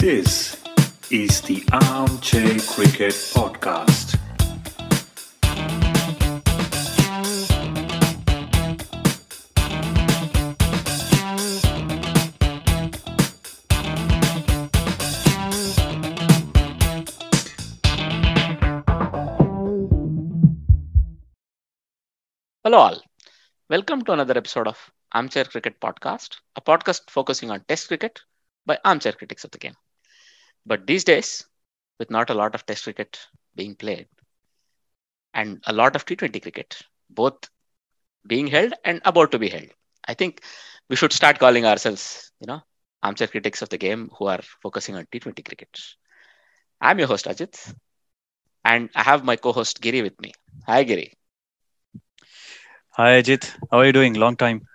This is the Armchair Cricket Podcast. Hello, all. Welcome to another episode of Armchair Cricket Podcast, a podcast focusing on Test cricket by armchair critics of the game. But these days, with not a lot of Test cricket being played and a lot of T20 cricket, both being held and about to be held, I think we should start calling ourselves, you know, armchair critics of the game who are focusing on T20 cricket. I'm your host, Ajit, and I have my co host, Giri, with me. Hi, Giri. Hi Ajit, how are you doing? Long time.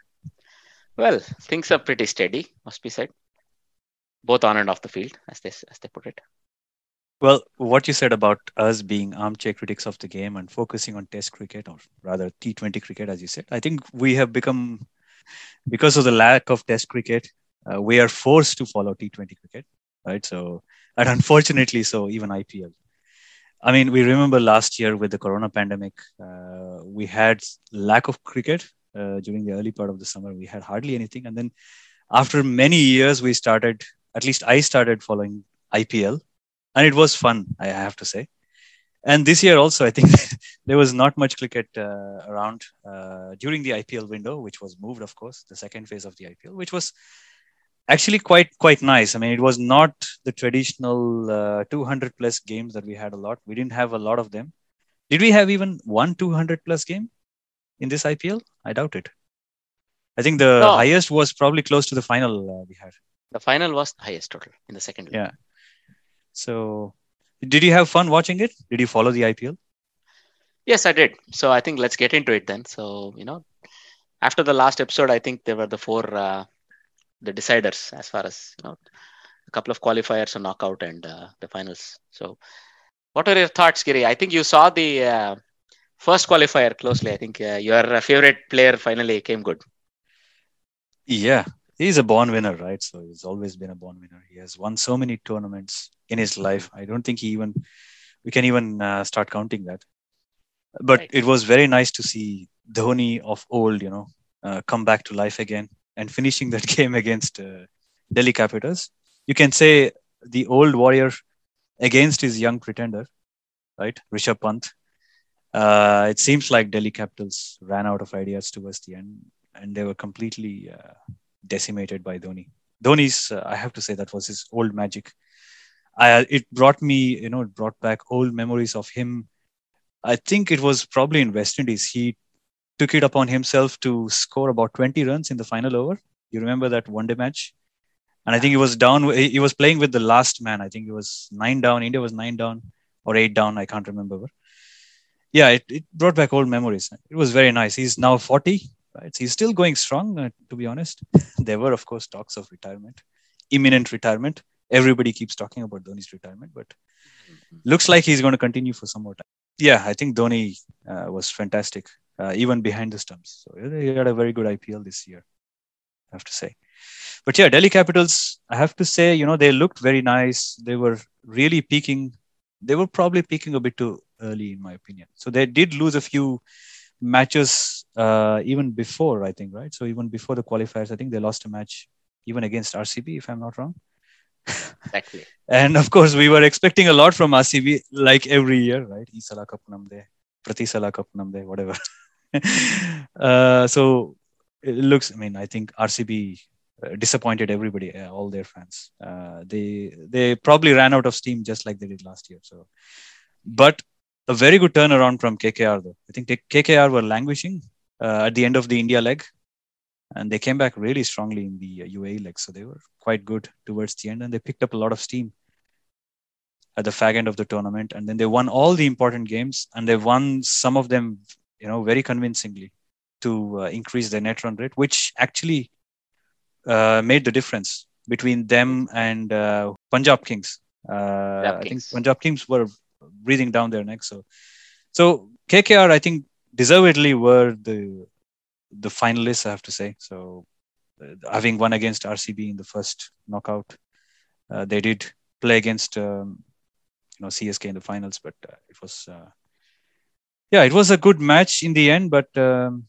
Well, things are pretty steady, must be said, both on and off the field, as they as they put it. Well, what you said about us being armchair critics of the game and focusing on Test cricket, or rather T20 cricket, as you said, I think we have become, because of the lack of Test cricket, uh, we are forced to follow T20 cricket, right? So, and unfortunately, so even IPL. I mean, we remember last year with the Corona pandemic, uh, we had lack of cricket uh, during the early part of the summer. We had hardly anything, and then after many years, we started. At least I started following IPL, and it was fun. I have to say. And this year also, I think there was not much cricket uh, around uh, during the IPL window, which was moved, of course, the second phase of the IPL, which was actually quite quite nice. I mean, it was not the traditional uh, 200 plus games that we had a lot. We didn't have a lot of them. Did we have even one 200 plus game in this IPL? I doubt it. I think the No. highest was probably close to the final uh, we had. The final was the highest total in the second. league. Yeah. So, did you have fun watching it? Did you follow the IPL? Yes, I did. So I think let's get into it then. So you know, after the last episode, I think there were the four uh, the deciders as far as you know, a couple of qualifiers, a knockout, and uh, the finals. So, what are your thoughts, Giri? I think you saw the uh, first qualifier closely. I think uh, your favorite player finally came good. Yeah, he's a born winner, right? So he's always been a born winner. He has won so many tournaments in his life. I don't think he even we can even uh, start counting that. But Right. it was very nice to see Dhoni of old, you know, uh, come back to life again and finishing that game against uh, Delhi Capitals. You can say the old warrior against his young pretender, right? Rishabh Pant. Uh, it seems like Delhi Capitals ran out of ideas towards the end, and they were completely uh, decimated by Dhoni. Dhoni's, uh, I have to say, that was his old magic. I, it brought me, you know, it brought back old memories of him. I think it was probably in West Indies. He took it upon himself to score about 20 runs in the final over. You remember that one day match? And I think he was down, he he was playing with the last man. I think he was nine down. India was nine down or eight down. I can't remember. Yeah, it, it brought back old memories. It was very nice. He's now 40, right? He's still going strong, uh, to be honest. there were, of course, talks of retirement, imminent retirement. Everybody keeps talking about Dhoni's retirement, but looks like he's going to continue for some more time. Yeah, I think Dhoni uh, was fantastic, uh, even behind the stumps. So he had a very good IPL this year, I have to say. But yeah, Delhi Capitals, I have to say, you know, they looked very nice. They were really peaking. They were probably peaking a bit too early, in my opinion. So they did lose a few matches uh, even before, I think, right? So even before the qualifiers, I think they lost a match even against RCB, if I'm not wrong. Exactly. And of course, we were expecting a lot from RCB, like every year, right? Isala Cup namde, Pratisala Cup namde, whatever. uh, so it looks. I mean, I think RCB uh, disappointed everybody, uh, all their fans. Uh, they they probably ran out of steam just like they did last year. So, but a very good turnaround from KKR though. I think KKR were languishing uh, at the end of the India leg, and they came back really strongly in the uh, UAE leg. So they were quite good towards the end, and they picked up a lot of steam at the fag end of the tournament. And then they won all the important games, and they won some of them, you know, very convincingly to uh, increase their net run rate, which actually uh, made the difference between them and uh, Punjab Kings. Uh, I think Kings. Punjab Kings were breathing down their necks. So, so KKR, I think, deservedly were the the finalists. I have to say. So, uh, having won against RCB in the first knockout, Uh, they did play against um, you know CSK in the finals, but uh, it was uh, yeah, it was a good match in the end. But um,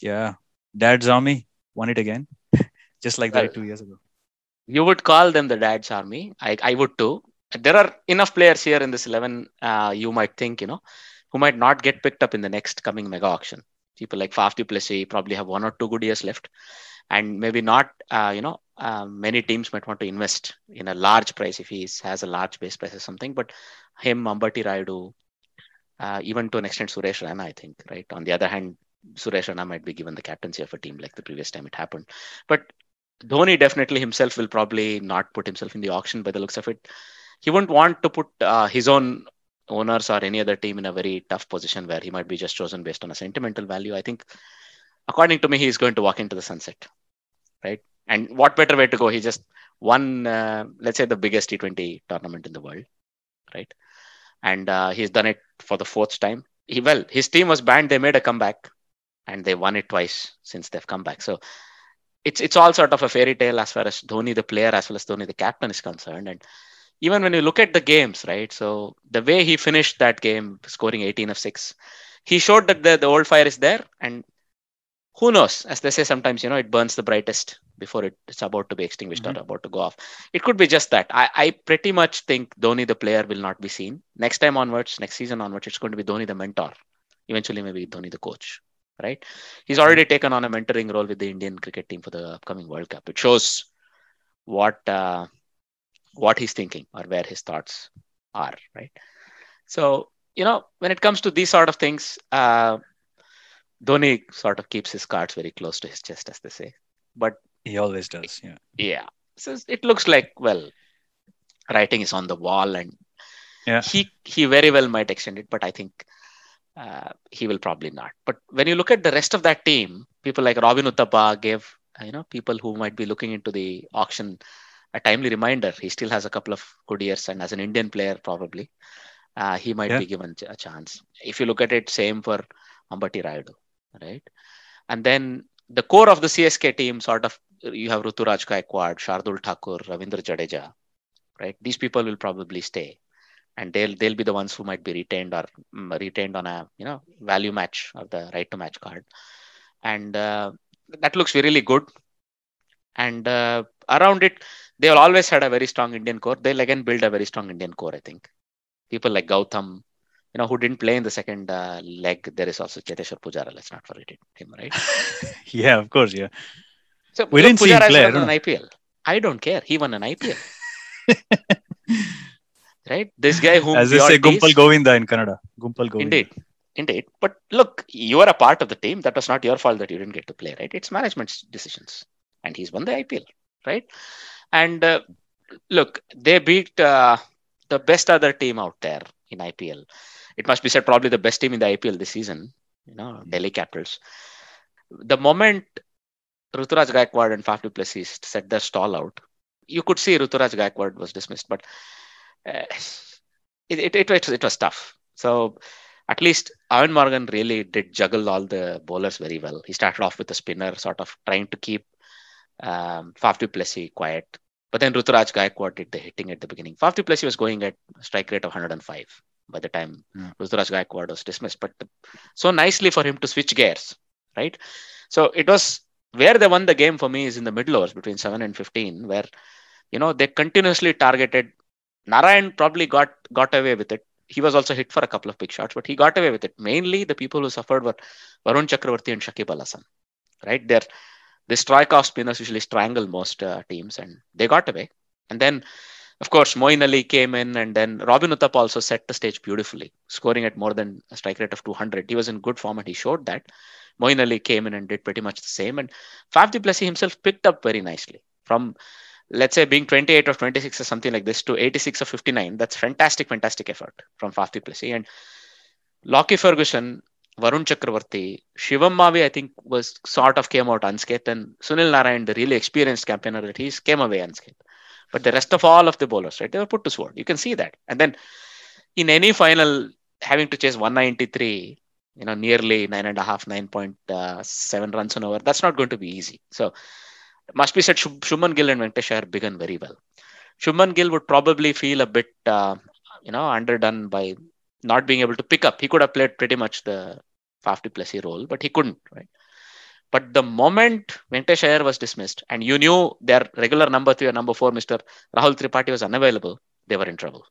yeah, Dad's Army won it again, just like that two years ago. You would call them the dad's army. I, I would too. There are enough players here in this 11, uh, you might think, you know, who might not get picked up in the next coming mega auction. People like Faf du probably have one or two good years left. And maybe not, uh, you know, uh, many teams might want to invest in a large price if he has a large base price or something. But him, Ambati Rayudu, uh, even to an extent, Suresh Raina, I think, right? On the other hand, Suresh Raina might be given the captaincy of a team like the previous time it happened. But Dhoni definitely himself will probably not put himself in the auction by the looks of it. He wouldn't want to put uh, his own owners or any other team in a very tough position where he might be just chosen based on a sentimental value. I think, according to me, he is going to walk into the sunset, right? And what better way to go? He just won, uh, let's say, the biggest T20 tournament in the world, right? And uh, he's done it for the fourth time. He well, his team was banned. They made a comeback, and they won it twice since they've come back. So it's it's all sort of a fairy tale as far as Dhoni the player as well as Dhoni the captain is concerned. And even when you look at the games, right? So the way he finished that game, scoring 18 of six, he showed that the, the old fire is there. And who knows? As they say sometimes, you know, it burns the brightest before it, it's about to be extinguished Mhm. or about to go off. It could be just that. I, I pretty much think Dhoni the player will not be seen. Next time onwards, next season onwards, it's going to be Dhoni the mentor. Eventually, maybe Dhoni the coach, right? He's already taken on a mentoring role with the Indian cricket team for the upcoming World Cup. It shows what uh, what he's thinking or where his thoughts are, right? So you know, when it comes to these sort of things, uh, Dhoni sort of keeps his cards very close to his chest, as they say. But He always does. Yeah. yeah, so it looks like well, writing is on the wall, and Yeah. he he very well might extend it, but I think uh, he will probably not. But when you look at the rest of that team, people like Robin Uthappa gave you know people who might be looking into the auction a timely reminder. He still has a couple of good years, and as an Indian player, probably uh, he might Yeah. be given a chance. If you look at it, same for Ambati Rayudu, right? And then the core of the CSK team, sort of, you have Ruturaj Gaikwad, Shardul Thakur, Ravindra Jadeja, right? These people will probably stay, and they'll they'll be the ones who might be retained or mm, retained on a you know value match or the right to match card, and uh, that looks really good. And uh, around it, they have always had a very strong Indian core. They'll again build a very strong Indian core, I think. People like Gautam, you know, who didn't play in the second uh, leg. There is also Cheteshwar Pujara. Let's not forget him, right? yeah, of course. Yeah. So We didn't see him Pujara play, won an IPL. I don't care. He won an IPL. right? This guy whom As they all say, Gumpal Govinda in Canada. Gumpal Govinda. Indeed. Indeed. But look, you are a part of the team. That was not your fault that you didn't get to play, right? It's management's decisions. And he's won the IPL, right? And uh, look, they beat uh, the best other team out there in IPL. It must be said, probably the best team in the IPL this season, you know, Delhi Capitals. The moment Ruturaj Gaikwad and Faf du Plessis set their stall out, you could see Ruturaj Gaikwad was dismissed, but uh, it, it, it, was, it was tough. So at least Eoin Morgan really did juggle all the bowlers very well. He started off with a spinner, sort of trying to keep um, Faf du Plessis quiet. But then Ruturaj Gaikwad did the hitting at the beginning. Faf du Plessis was going at strike rate of 105 by the time Yeah. Ruturaj Gaikwad was dismissed. But so nicely for him to switch gears, right? So it was where they won the game for me is in the middle overs between 7 and 15, where, you know, they continuously targeted. Narine probably got got away with it. He was also hit for a couple of big shots, but he got away with it. Mainly the people who suffered were Varun Chakravarthy and Shakib Al Hasan, right? They're the strike off spinners usually strangle most uh, teams, and they got away. And then, of course, Moeen Ali came in, and then Robin Uthappa also set the stage beautifully, scoring at more than a strike rate of 200. He was in good form, and he showed that. Moeen Ali came in and did pretty much the same, and Faf du Plessis himself picked up very nicely from, let's say, being 28 or 26 or something like this to 86 or 59. That's fantastic, fantastic effort from Faf du. And Lockie Ferguson Varun Chakravarthy, Shivam Mavi, I think, was sort of came out unscathed, and Sunil Narine, the really experienced campaigner that he's, came away unscathed. But the rest of all of the bowlers, right, they were put to sword. You can see that. And then in any final, having to chase 193, you know, nearly nine and a half, 9.7 runs an over, that's not going to be easy. So, must be said, Shubman Gill and Venkatesh Iyer begun very well. Shubman Gill would probably feel a bit, uh, you know, underdone by not being able to pick up. He could have played pretty much the Faf du Plessis role, but he couldn't, right? But the moment Venkatesh was dismissed and you knew their regular number three or number four, Mr. Rahul Tripathi, was unavailable, they were in trouble.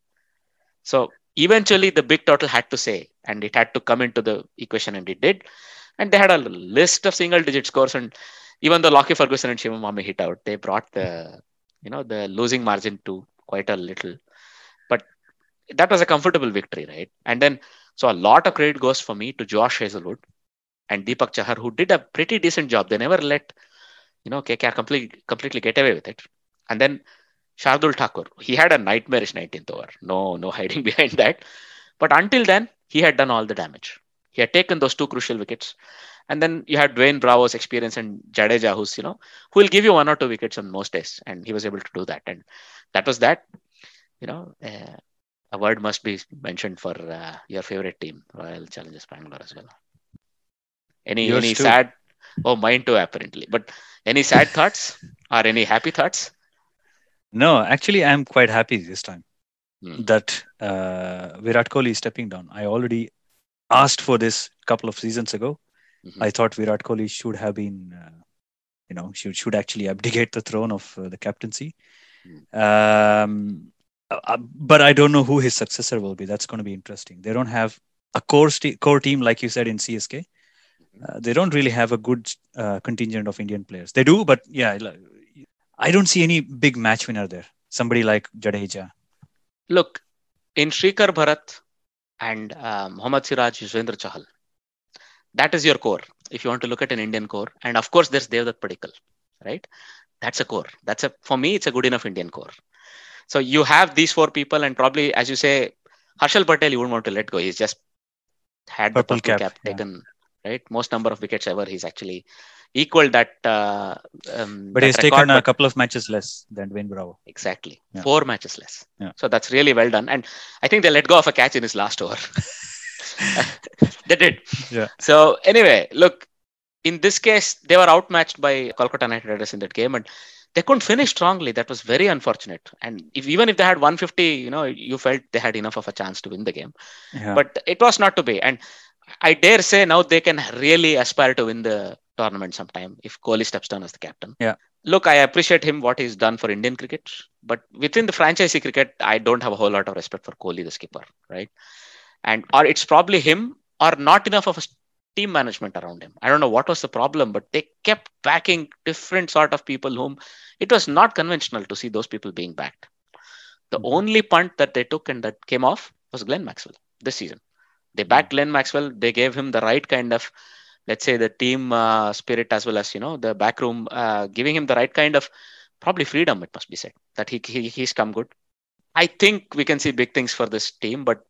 So eventually the big total had to say, and it had to come into the equation, and it did. And they had a list of single digit scores. And even though Lockie Ferguson and Shivam Mavi hit out, they brought the you know the losing margin to quite a little. That was a comfortable victory, right? And then so a lot of credit goes for me to Josh Hazlewood and Deepak Chahar, who did a pretty decent job. They never let you know KKR completely completely get away with it. And then Shardul Thakur, he had a nightmarish 19th over. No, no hiding behind that. But until then, he had done all the damage. He had taken those two crucial wickets. And then you had Dwayne Bravo's experience and Jadeja, who's, you know, who will give you one or two wickets on most days. And he was able to do that. And that was that. You know, uh, a word must be mentioned for uh, your favorite team, Royal Challengers Bangalore as well. Any Yours any too. sad? Oh, mine too, apparently. But any sad thoughts or any happy thoughts? No, actually, I'm quite happy this time Hmm. that uh, Virat Kohli is stepping down. I already asked for this a couple of seasons ago. Mhm. I thought Virat Kohli should have been, uh, you know, should should actually abdicate the throne of uh, the captaincy. Um, uh, but I don't know who his successor will be. That's going to be interesting. They don't have a core st- core team like you said in CSK. Uh, they don't really have a good uh, contingent of Indian players. They do, but yeah, I don't see any big match winner there. Somebody like Jadeja. Look, in Srikar Bharat and uh, Mohammad Siraj, Yuzvendra Chahal, that is your core. If you want to look at an Indian core, and of course there's Devdutt Padikkal, right? That's a core. That's a for me, it's a good enough Indian core. So you have these four people, and probably as you say, Harshal Patel, you wouldn't want to let go. He's just had Purple the purple cap, cap, yeah. taken, right? Most number of wickets ever. He's actually equaled that. Uh, um, But that he's record, taken a couple of matches less than Dwayne Bravo. Exactly. Yeah. Four matches less. Yeah. So that's really well done. And I think they let go of a catch in his last over. they did. Yeah. So anyway, look, in this case, they were outmatched by Kolkata Knight Riders in that game and they couldn't finish strongly. That was very unfortunate. And if even if they had 150, you know, you felt they had enough of a chance to win the game. Yeah. But it was not to be. And I dare say now they can really aspire to win the tournament sometime if Kohli steps down as the captain. Yeah. Look, I appreciate him what he's done for Indian cricket, but within the franchisee cricket, I don't have a whole lot of respect for Kohli, the skipper, right? And or it's probably him or not enough of a team management around him. I don't know what was the problem, but they kept backing different sort of people whom it was not conventional to see those people being backed. The Mhm. only punt that they took and that came off was Glenn Maxwell this season. They backed Glenn Maxwell. They gave him the right kind of, let's say, the team uh, spirit as well as you know the back room, uh, giving him the right kind of probably freedom. It must be said that he, he he's come good. I think we can see big things for this team, but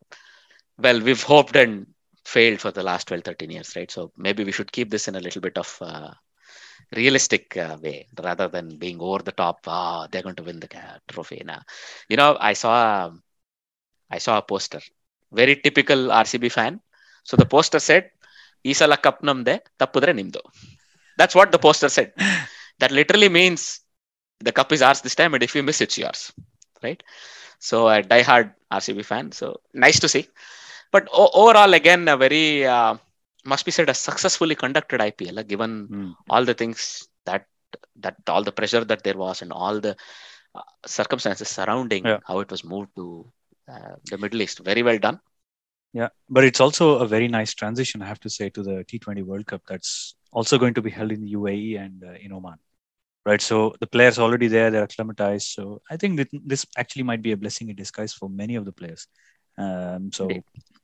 well, we've hoped and failed for the last 12, 13 years, right? So maybe we should keep this in a little bit of uh, realistic uh, way rather than being over the top. Ah, they're going to win the ca- trophy. Nah. You know, I saw um, I saw a poster, very typical RCB fan. So the poster said, "ಈ ಸಲ cup ನಮ್ದೆ ತಪ್ಪಿದ್ರೆ ನಿಮ್ದು." That's what the poster said. That literally means the cup is ours this time, and if you miss, it's yours, right? So a die-hard RCB fan. So nice to see. but o- overall, again, a very uh, must be said a successfully conducted IPL, uh, given Hmm. all the things that that all the pressure that there was and all the uh, circumstances surrounding Yeah. how it was moved to uh, the Middle East. Very well done. Yeah, but it's also a very nice transition, I have to say, to the T20 World Cup that's also going to be held in the UAE and uh, in Oman. Right, so the players already there, they're acclimatized. So I think that this actually might be a blessing in disguise for many of the players. Um, so,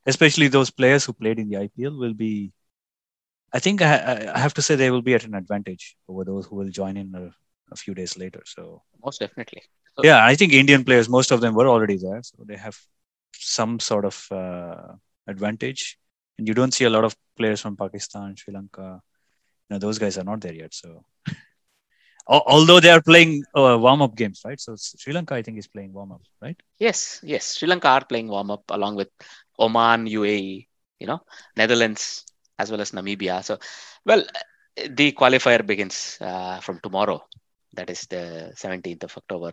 especially those players who played in the IPL will be, I think I, I- have to say they will be at an advantage over those who will join in a, a few days later. So, Most definitely. So- yeah, I think Indian players, most of them were already there, so they have some sort of uh, advantage. And you don't see a lot of players from Pakistan, Sri Lanka. You know, those guys are not there yet. So, although they are playing uh, warm-up games, right? So Sri Lanka, I think, is playing warm-up, right? Yes, yes. Sri Lanka are playing warm up along with Oman, UAE, you know, Netherlands as well as Namibia. So, well, the qualifier begins uh, from tomorrow. That is the 17th of October.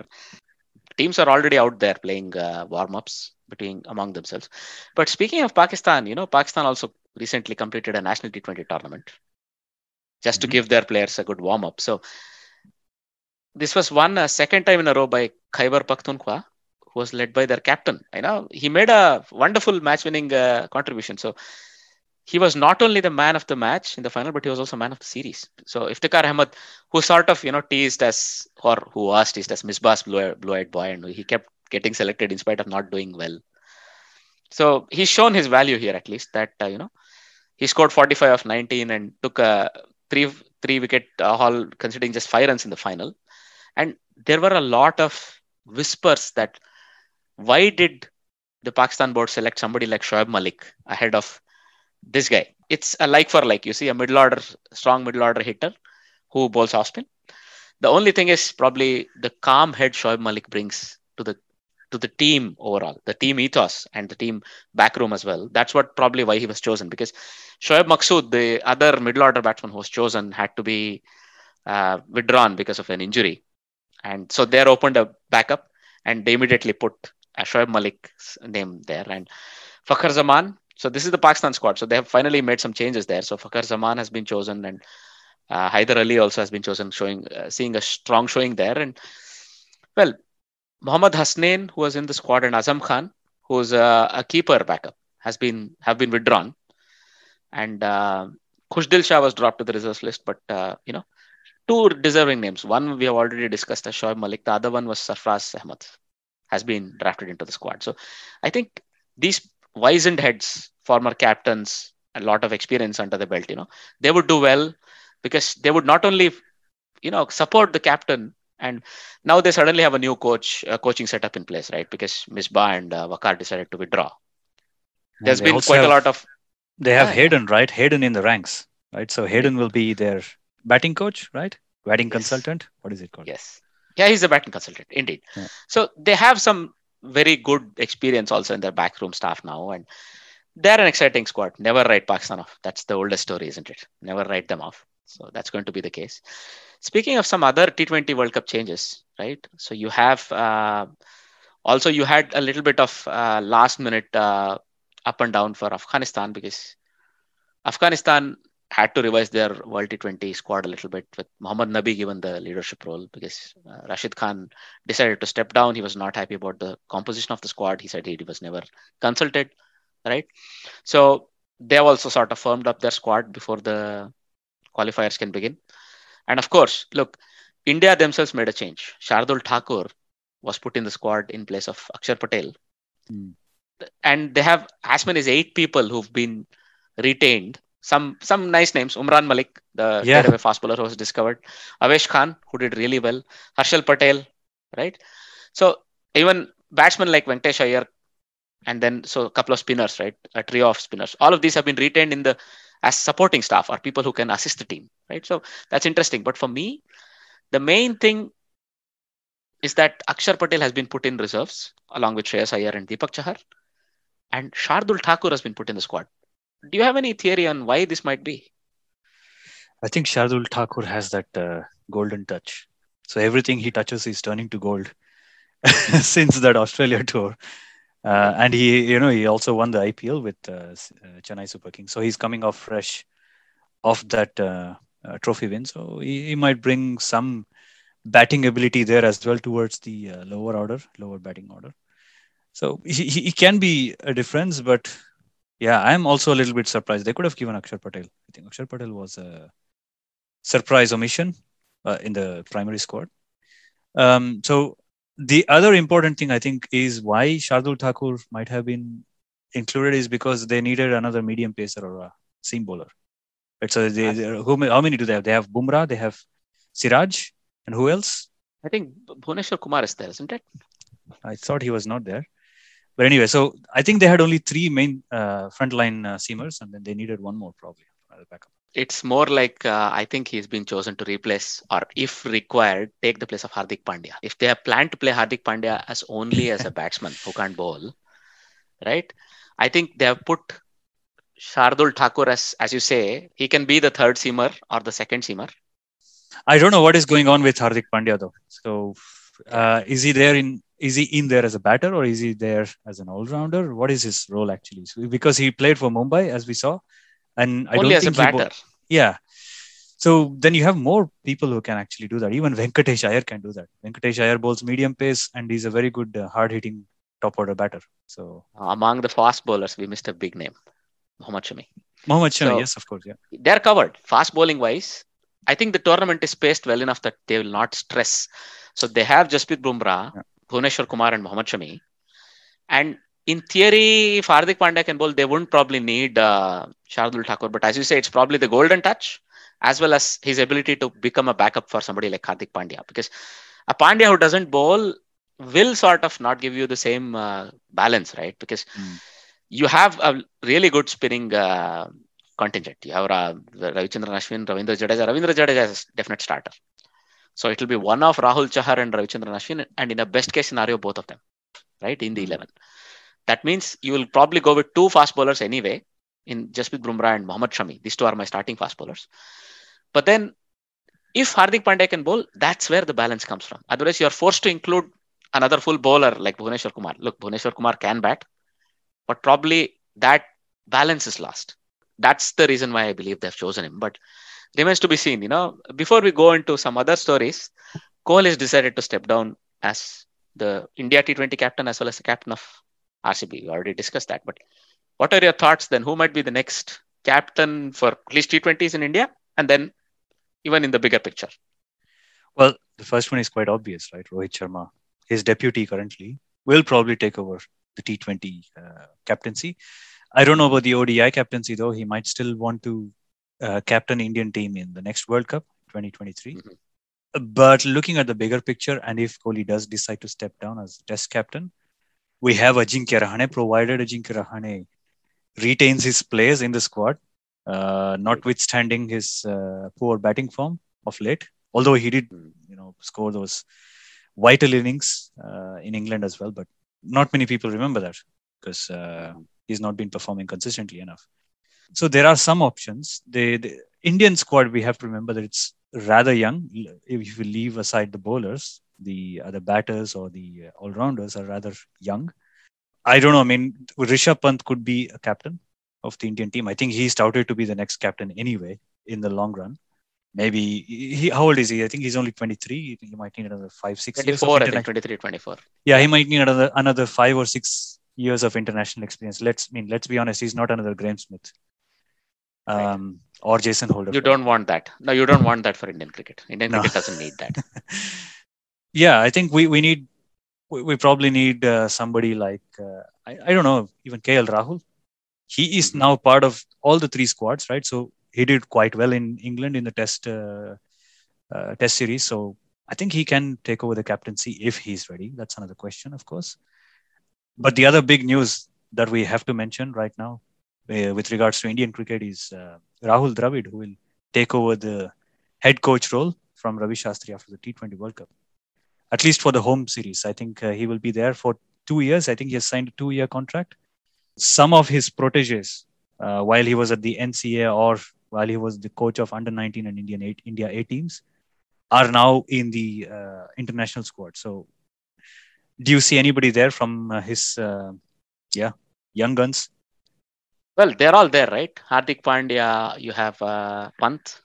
teams are already out there playing uh, warm-ups between among themselves. But speaking of Pakistan, you know, Pakistan also recently completed a national T20 tournament just to Mhm. give their players a good warm-up. So this was won a second time in a row by Khyber Pakhtunkhwa, who was led by their captain. You know, he made a wonderful match-winning uh, contribution. So he was not only the man of the match in the final, but he was also man of the series. So Iftikhar Ahmed, who sort of you know teased as or who was teased as Misbah's blue- blue-eyed boy, and he kept getting selected in spite of not doing well. So he's shown his value here at least that uh, you know he scored 45 of 19 and took a three three wicket uh, haul considering just five runs in the final. And there were a lot of whispers that why did the Pakistan board select somebody like Shoaib Malik ahead of this guy? It's a like for like. You see a middle order, strong middle order hitter who bowls off spin. The only thing is probably the calm head Shoaib Malik brings to the to the team overall, the team ethos and the team backroom as well. That's what probably why he was chosen because Shoaib Maqsood, the other middle order batsman who was chosen, had to be uh, withdrawn because of an injury. And so they opened a backup and they immediately put Shoaib Malik's name there. And Fakhar Zaman, so this is the Pakistan squad. So they have finally made some changes there. So Fakhar Zaman has been chosen and uh, Haider Ali also has been chosen, showing uh, seeing a strong showing there. And well, Mohammad Hasnain, who was in the squad, and Azam Khan, who's a, a keeper backup, has been have been withdrawn. And uh, Khushdil Shah was dropped to the reserves list, but uh, you know, two deserving names. One we have already discussed as Shoaib Malik. The other one was Sarfraz Ahmed, has been drafted into the squad. So I think these wizened heads, former captains, a lot of experience under the belt, you know, they would do well because they would not only, you know, support the captain. And now they suddenly have a new coach, uh, coaching setup in place, right? Because Misbah and uh, Waqar decided to withdraw. There's been also quite a lot of They have Yeah, yeah. Hayden, right? Hayden in the ranks, right? So Hayden will be their batting coach, right? Batting Yes. consultant. What is it called? Yes. Yeah, he's a batting consultant, indeed. Yeah. So they have some very good experience also in their backroom staff now. And they're an exciting squad. Never write Pakistan off. That's the oldest story, isn't it? Never write them off. So that's going to be the case. Speaking of some other T20 World Cup changes, right? So you have uh, also you had a little bit of uh, last minute uh, up and down for Afghanistan because Afghanistan had to revise their World T20 squad a little bit with Mohammad Nabi given the leadership role because uh, Rashid Khan decided to step down. He was not happy about the composition of the squad. He said he was never consulted, right? So they have also sort of firmed up their squad before the qualifiers can begin. And of course, look, India themselves made a change. Shardul Thakur was put in the squad in place of Akshar Patel. Hmm. And they have as many as eight people who've been retained. Some some nice names. Umran Malik, the Yeah. fast bowler who was discovered. Avesh Khan, who did really well. Harshal Patel, right? So even batsmen like Venkatesh Iyer, and then so a couple of spinners, right? A trio of spinners. All of these have been retained in the as supporting staff or people who can assist the team, right? So that's interesting. But for me, the main thing is that Akshar Patel has been put in reserves along with Shreyas Iyer and Deepak Chahar, and Shardul Thakur has been put in the squad. Do you have any theory on why this might be? I think Shardul Thakur has that uh, golden touch. So everything he touches is turning to gold since that Australia tour. Uh, and he, you know, he also won the IPL with uh, uh, Chennai Super Kings. So he's coming off fresh off that uh, uh, trophy win. So he, he might bring some batting ability there as well towards the lower order, lower batting order. So he he can be a difference, but yeah, I'm also a little bit surprised. They could have given Akshar Patel. I think Akshar Patel was a surprise omission uh, in the primary squad. Um, so the other important thing I think is why Shardul Thakur might have been included is because they needed another medium pacer or a seam bowler. Right, so they, who, how many do they have? They have Bumrah, they have Siraj, and who else? I think Bhuvneshwar Kumar is there, isn't it? I thought he was not there. But anyway, so I think they had only three main uh, frontline uh, seamers, and then they needed one more probably as a backup. It's more like uh, I think he's been chosen to replace, or if required, take the place of Hardik Pandya. If they have planned to play Hardik Pandya as only as a batsman who can't bowl, right? I think they have put Shardul Thakur as, as you say, he can be the third seamer or the second seamer. I don't know what is going on with Hardik Pandya though. So uh, is he there in is he in there as a batter or is he there as an all-rounder? What is his role actually? So, because he played for Mumbai, as we saw, and I Only don't as a think he bo- batter. yeah. So then you have more people who can actually do that. Even Venkatesh Iyer can do that. Venkatesh Iyer bowls medium pace and he's a very good uh, hard-hitting top order batter. So Among the fast bowlers, we missed a big name, Mohammad Shami. Mohammad Shami, So- yes, of course, yeah. They're covered. Fast bowling wise, I think the tournament is paced well enough that they will not stress. So they have Jasprit Bumrah, Yeah. Bhuvneshwar Kumar, and Mohammad Shami. And in theory, if Hardik Pandya can bowl, they wouldn't probably need uh, Shardul Thakur. But as you say, it's probably the golden touch as well as his ability to become a backup for somebody like Hardik Pandya. Because a Pandya who doesn't bowl will sort of not give you the same uh, balance, right? Because Mm. you have a really good spinning uh, contingent. You have uh, Ravichandran Ashwin, Ravindra Jadeja. Ravindra Jadeja is a definite starter. So it will be one of Rahul Chahar and Ravichandran Ashwin, and in a best case scenario, both of them, right, in the Mm. 11. That means you will probably go with two fast bowlers anyway, in Jasprit Bumrah and Mohammad Shami. These two are my starting fast bowlers. But then, if Hardik Pandya can bowl, that's where the balance comes from. Otherwise, you are forced to include another full bowler like Bhuvneshwar Kumar. Look, Bhuvneshwar Kumar can bat, but probably that balance is lost. That's the reason why I believe they've chosen him. But remains to be seen. You know, before we go into some other stories, Kohli has decided to step down as the India T20 captain as well as the captain of RCB. We already discussed that. But what are your thoughts then? Who might be the next captain for at least T20s in India? And then even in the bigger picture. Well, the first one is quite obvious, right? Rohit Sharma, his deputy currently, will probably take over the T20 uh, captaincy. I don't know about the ODI captaincy though. He might still want to uh, captain Indian team in the next World Cup 2023. Mhm. But looking at the bigger picture, and if Kohli does decide to step down as Test captain, we have Ajinkya Rahane. Provided Ajinkya Rahane retains his place in the squad, uh, notwithstanding his uh, poor batting form of late. Although he did, Mm. you know, score those vital innings uh, in England as well, but not many people remember that because uh, he's not been performing consistently enough. So there are some options. The, the Indian squad, we have to remember that it's rather young. If you leave aside the bowlers, the other batters or the uh, all-rounders are rather young. I don't know. I mean, Rishabh Pant could be a captain of the Indian team. I think he's touted to be the next captain anyway in the long run. Maybe he. How old is he? I think he's only 23. He might need another five, six years. 24, I think, 23, 24. yeah, he might need another another five or six years of international experience. Let's I mean, let's be honest. He's not another Graeme Smith, um, or Jason Holder. You don't want that. No, you don't want that for Indian cricket. Indian No. cricket doesn't need that. yeah, I think we we need we, we probably need uh, somebody like uh, I, I don't know even KL Rahul. He is Mhm. now part of all the three squads, right? So he did quite well in England in the test uh, uh, test series. So I think he can take over the captaincy if he's ready. That's another question, of course. But the other big news that we have to mention right now, with regards to Indian cricket, is uh, Rahul Dravid, who will take over the head coach role from Ravi Shastri after the T20 World Cup. At least for the home series, I think uh, he will be there for two years. I think he has signed a two-year contract. Some of his proteges, uh, while he was at the NCA or while he was the coach of under 19 and Indian eight, India A teams, are now in the uh, international squad. So, do you see anybody there from uh, his, uh, yeah, young guns? Well, they're all there, right? Hardik Pandya, you have uh, Pant,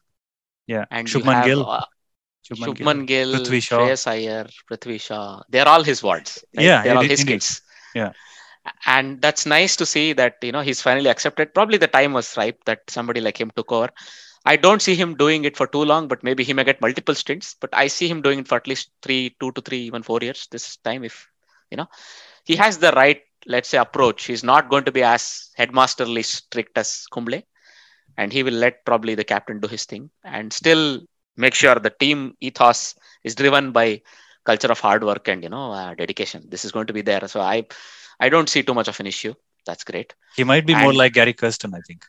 Yeah, and Shubman Gill. uh, Shubman Gill. Shubman Gill, Prithvi Shaw. Shreyas Iyer, Prithvi Shaw. They're all his wards. Right? Yeah, they're all his indeed. kids. Yeah. And that's nice to see that you know he's finally accepted. Probably the time was ripe that somebody like him took over. I don't see him doing it for too long, but maybe he may get multiple stints. But I see him doing it for at least three, two to three, even four years this time. If you know, he has the right, let's say, approach. He's not going to be as headmasterly strict as Kumble, and he will let probably the captain do his thing and still make sure the team ethos is driven by culture of hard work and you know uh, dedication. This is going to be there. So I, I don't see too much of an issue. That's great. He might be more like Gary Kirsten, I think.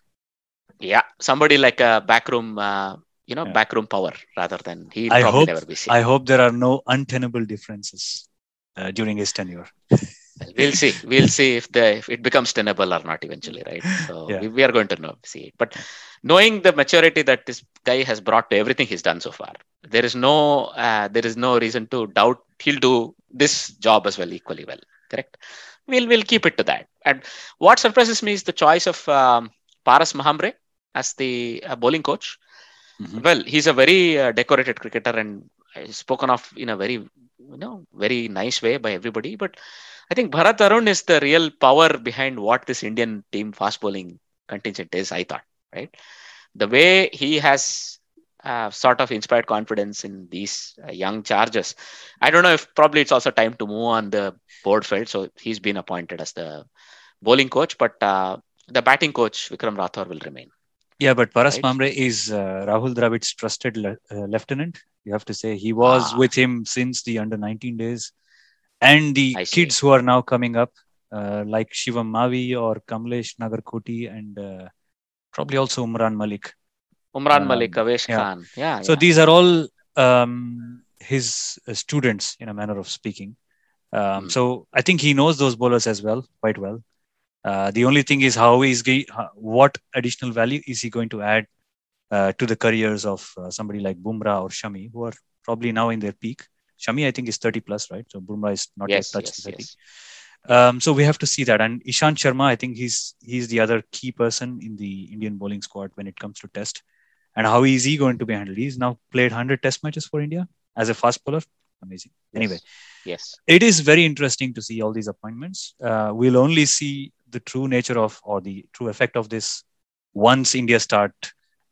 Yeah, somebody like a backroom, uh, you know, Yeah. backroom power rather than he I probably hope- never be seen. I hope there are no untenable differences uh, during his tenure. we'll see. We'll see if the if it becomes tenable or not eventually, right? So Yeah. we, we are going to know see it. But knowing the maturity that this guy has brought to everything he's done so far, there is no uh, there is no reason to doubt he'll do this job as well equally well. Correct. We'll we'll keep it to that. And what surprises me is the choice of um, Paras Mhambrey as the uh, bowling coach. Mhm. Well, he's a very uh, decorated cricketer and spoken of in a very you know very nice way by everybody. But I think Bharat Arun is the real power behind what this Indian team fast bowling contingent is. I thought right the way he has uh, sort of inspired confidence in these uh, young charges. I don't know if probably it's also time to move on the board field. So he's been appointed as the bowling coach, but uh, the batting coach Vikram Rathour, will remain. Yeah, but Paras Right. Mhambrey is uh, Rahul Dravid's trusted le- uh, lieutenant. You have to say he was Ah. with him since the under 19 days, and the I see. kids who are now coming up, uh, like Shivam Mavi or Kamlesh Nagarkoti, and uh, probably also Umran Malik. Umran Um, Malik, Avesh yeah. Khan. Yeah. So yeah. these are all um, his uh, students, in a manner of speaking. Um, Hmm. So I think he knows those bowlers as well, quite well. Uh, the only thing is how is he, what additional value is he going to add uh, to the careers of uh, somebody like Bumrah or Shami, who are probably now in their peak. Shami, I think, is 30 plus, right? So Bumrah is not yes, yet touched yes, 30. yes. Um, so we have to see that. And Ishant Sharma, I think he's he's the other key person in the Indian bowling squad when it comes to test. And how is he going to be handled? He's now played 100 test matches for India as a fast bowler. Amazing. Anyway, Yes. it is very interesting to see all these appointments. Uh, we'll only see the true nature of or the true effect of this once India start,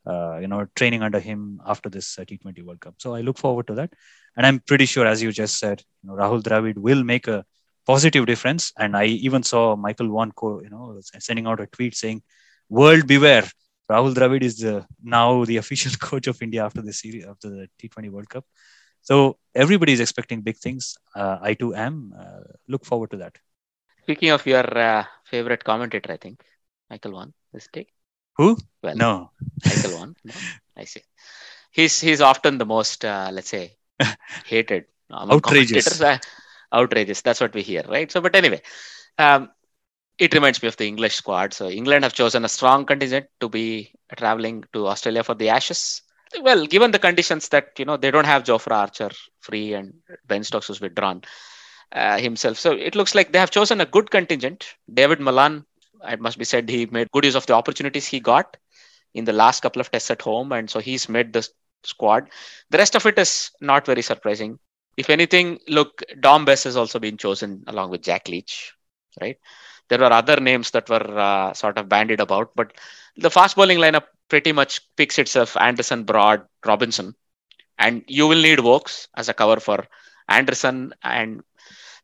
uh, you know, training under him after this uh, T20 World Cup. So I look forward to that, and I'm pretty sure, as you just said, you know, Rahul Dravid will make a positive difference. And I even saw Michael Vaughan, you know, sending out a tweet saying, "World beware." Rahul Dravid is the, now the official coach of India after the series after the T20 World Cup. So everybody is expecting big things. Uh, I too am. Uh, look forward to that. Speaking of your uh, favorite commentator, I think Michael Vaughan this day. Who? Well, No. Michael Vaughan. No, I see. He's he's often the most uh, let's say hated Outrageous. Uh, outrageous. That's what we hear, right? So, but anyway, um, it reminds me of the English squad. So England have chosen a strong contingent to be traveling to Australia for the Ashes. Well, given the conditions that you know they don't have Jofra Archer free and Ben Stokes was withdrawn uh, himself, so it looks like they have chosen a good contingent. David Malan, it must be said, he made good use of the opportunities he got in the last couple of tests at home, and so he's made the squad. The rest of it is not very surprising. If anything, look, Dom Bess has also been chosen along with Jack Leach, right? There were other names that were uh, sort of bandied about, but the fast bowling lineup pretty much picks itself Anderson, Broad, Robinson, and you will need Woakes as a cover for Anderson and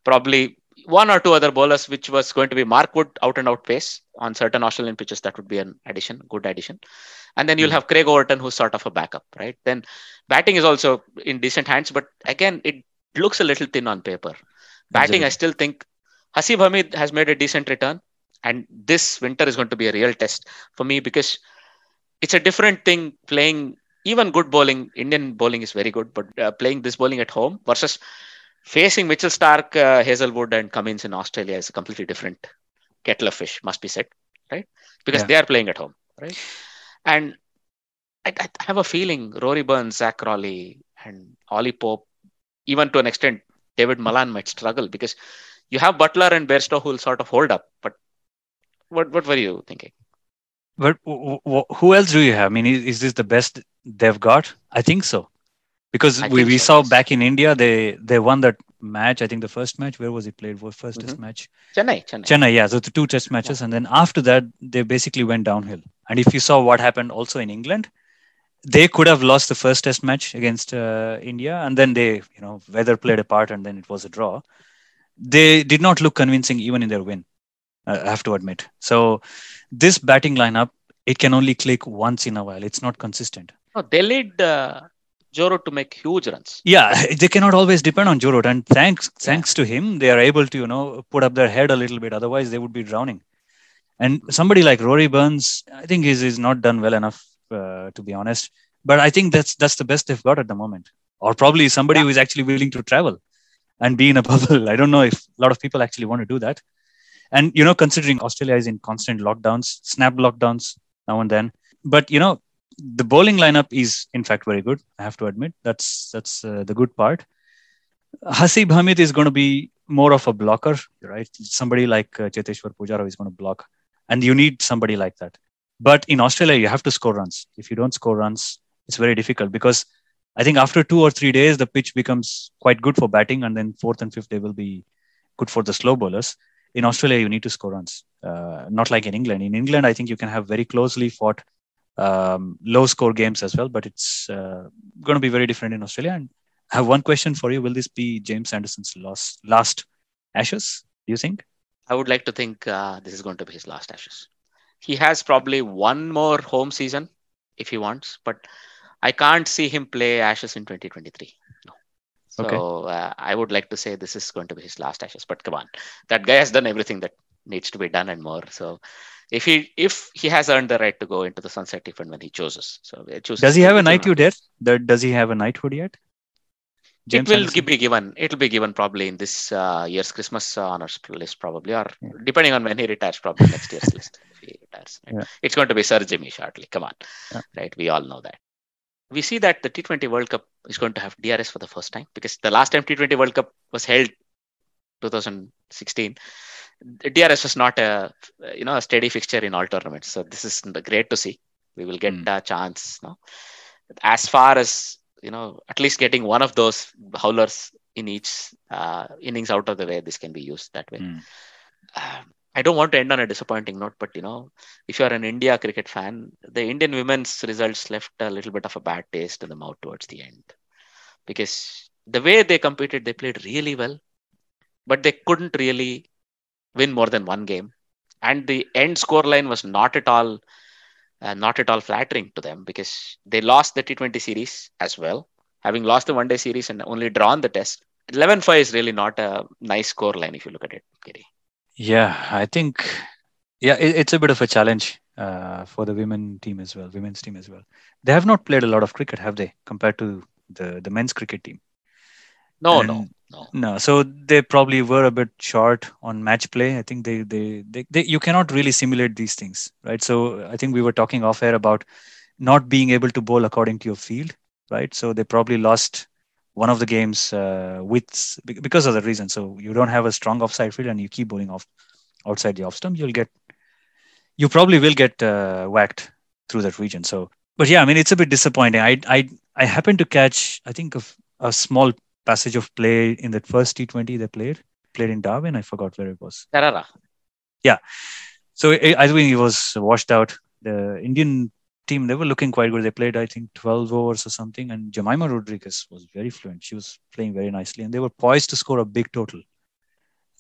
probably one or two other bowlers, which was going to be Mark Wood out and out pace on certain Australian pitches. That would be an addition, good addition. And then you'll Mhm. have Craig Overton, who's sort of a backup, right? Then batting is also in decent hands, but again, it looks a little thin on paper. Batting, I still think Hasib Hamid has made a decent return, and this winter is going to be a real test for me because it's a different thing playing even good bowling. Indian bowling is very good, but uh, playing this bowling at home versus facing Mitchell Starc, uh, Hazlewood, and Cummins in Australia is a completely different kettle of fish, must be said, right? Because Yeah. they are playing at home, right? And I, I have a feeling Rory Burns, Zak Crawley, and Ollie Pope, even to an extent, David Malan might struggle because you have Buttler and Bairstow who will sort of hold up. But what what were you thinking? But who else do you have? I mean, is, is this the best they've got? I think so. Because I we, we so, saw back in India, they they won that match. I think the first match. Where was it played? Was first test Mhm. match? Chennai, Chennai. Chennai. Yeah, so the two test matches, and then after that, they basically went downhill. And if you saw what happened also in England, they could have lost the first test match against uh, India, and then they, you know, weather played a part, and then it was a draw. They did not look convincing even in their win. uh, I have to admit. So this batting lineup, it can only click once in a while. It's not consistent. No, they lead uh, Joe Root to make huge runs. Yeah, they cannot always depend on Joe Root, and thanks thanks to him, they are able to you know put up their head a little bit. Otherwise, they would be drowning. And somebody like Rory Burns, I think is is not done well enough uh, to be honest. But I think that's that's the best they've got at the moment, or probably somebody Yeah. who is actually willing to travel and be in a bubble. I don't know if a lot of people actually want to do that. And you know, considering Australia is in constant lockdowns, snap lockdowns now and then, but you know, the bowling lineup is in fact very good. I have to admit that's that's uh, the good part. Hasib Hamid is going to be more of a blocker, right? Somebody like uh, Cheteshwar Pujara is going to block, and you need somebody like that. But in Australia, you have to score runs. If you don't score runs, it's very difficult because I think after two or three days, the pitch becomes quite good for batting, and then fourth and fifth day will be good for the slow bowlers. In Australia, you need to score runs, uh, not like in England. In England, I think you can have very closely fought um, low score games as well, but it's uh, going to be very different in Australia. And I have one question for you: Will this be James Anderson's last last Ashes? Do you think? I would like to think uh, this is going to be his last Ashes. He has probably one more home season if he wants, but I can't see him play Ashes in 2023. No. So Okay. uh, I would like to say this is going to be his last Ashes. But come on, that guy has done everything that needs to be done and more. So if he if he has earned the right to go into the sunset even when he chooses, so he chooses. Does he have a knighthood yet? That- Does he have a knighthood yet? it will Anderson? be given. It will be given probably in this uh, year's Christmas uh, honors list, probably, or Yeah. depending on when he retires, probably next year's list. If he retires, right? Yeah. It's going to be Sir Jimmy shortly. Come on, Yeah. right? We all know that. We see that the T20 World Cup is going to have DRS for the first time because the last time T20 World Cup was held, 2016, the DRS was not a you know a steady fixture in all tournaments. So this is great to see. We will get Hmm. a chance. No? As far as you know, at least getting one of those howlers in each uh, innings out of the way, this can be used that way. Hmm. Um, I don't want to end on a disappointing note, but you know, if you're an India cricket fan, the Indian women's results left a little bit of a bad taste in the mouth towards the end because the way they competed, they played really well, but they couldn't really win more than one game, and the end scoreline was not at all uh, not at all flattering to them because they lost the T20 series as well, having lost the one day series and only drawn the test. 11 5 is really not a nice score line if you look at it, Giri. Yeah, I think yeah, it, it's a bit of a challenge uh, for the women team as well, women's team as well. They have not played a lot of cricket, have they, compared to the the men's cricket team? No, And- no, no. No, so they probably were a bit short on match play. I think they, they, they, they, you cannot really simulate these things, right? So I think we were talking off air about not being able to bowl according to your field, right? So they probably lost one of the games uh, with because of the reason. So you don't have a strong offside field and you keep bowling off outside the off stump, you'll get, you probably will get uh, whacked through that region. So, but yeah, I mean, it's a bit disappointing. I, I, I happened to catch, I think, of a small passage of play in that first T20 they played, played in Darwin. I forgot where it was. Carrara. Yeah. So I I think it was washed out. The Indian team, they were looking quite good. They played, I think, 12 overs or something. And Jemimah Rodrigues was very fluent. She was playing very nicely. And they were poised to score a big total.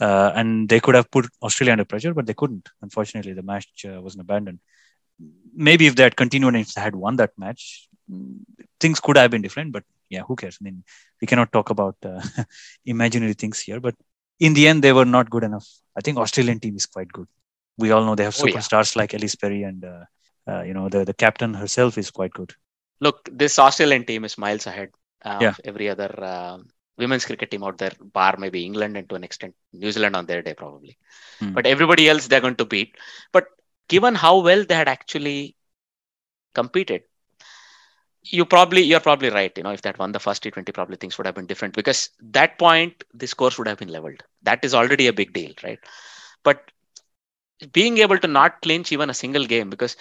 Uh, and they could have put Australia under pressure, but they couldn't. Unfortunately, the match uh, wasn't abandoned. Maybe if they had continued and if they had won that match, mm, things could have been different. But yeah, who cares? I mean, we cannot talk about uh, imaginary things here. But in the end, they were not good enough. I think Australian team is quite good. We all know they have Oh, yeah. superstars like Ellyse Perry and uh, uh, you know the the captain herself is quite good. Look, this Australian team is miles ahead uh, Yeah. of every other uh, women's cricket team out there, bar maybe England and to an extent New Zealand on their day, probably. Hmm. But everybody else they're going to beat. But given how well they had actually competed, you probably you're probably right. You know, if that won the first T20, probably things would have been different because that point the scores would have been leveled. That is already a big deal, right? But being able to not clinch even a single game because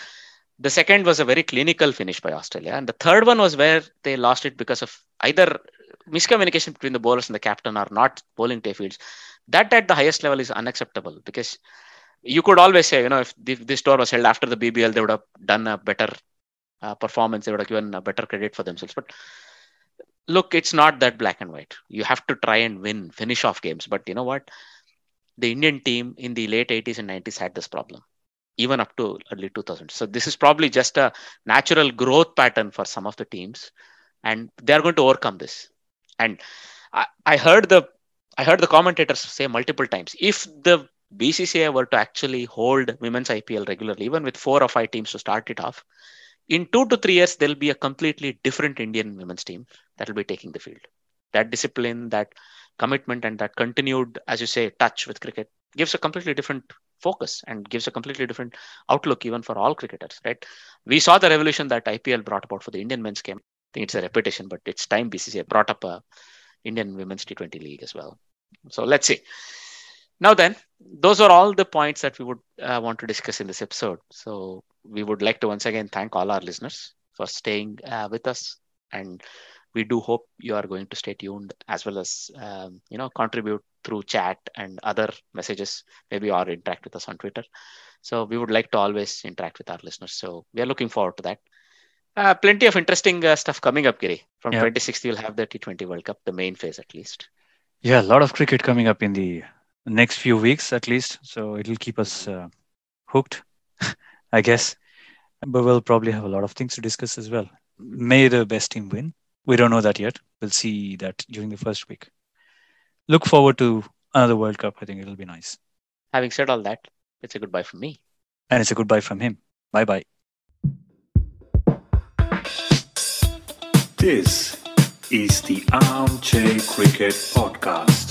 the second was a very clinical finish by Australia, and the third one was where they lost it because of either miscommunication between the bowlers and the captain or not bowling to fields. That at the highest level is unacceptable because you could always say, you know, if this tour was held after the BBL, they would have done a better uh, performance, they would have given a better credit for themselves. But look, it's not that black and white. You have to try and win, finish off games. But you know what? The Indian team in the late 80s and 90s had this problem even up to early 2000s. So this is probably just a natural growth pattern for some of the teams, and they are going to overcome this. And I, I heard the I heard the commentators say multiple times if the BCCI were to actually hold women's IPL regularly, even with four or five teams to start it off, in two to three years there'll be a completely different Indian women's team that will be taking the field. That discipline, that commitment, and that continued, as you say, touch with cricket gives a completely different focus and gives a completely different outlook even for all cricketers, right? We saw the revolution that IPL brought about for the Indian men's game. I think it's a repetition, but it's time BCCI brought up a Indian Women's T20 League as well. So let's see. Now then, those are all the points that we would uh, want to discuss in this episode. So we would like to once again thank all our listeners for staying uh, with us, and we do hope you are going to stay tuned as well as um, you know contribute through chat and other messages, maybe or interact with us on Twitter. So we would like to always interact with our listeners. So we are looking forward to that. Uh, plenty of interesting uh, stuff coming up, Giri. From Yeah. 26th, you'll have the T20 World Cup, the main phase at least. Yeah, a lot of cricket coming up in the next few weeks at least. So it'll keep us uh, hooked, I guess. But we'll probably have a lot of things to discuss as well. May the best team win. We don't know that yet. We'll see that during the first week. Look forward to another World Cup. I think it'll be nice. Having said all that, it's a goodbye from me. And it's a goodbye from him. Bye bye. This is the Armchair Cricket Podcast.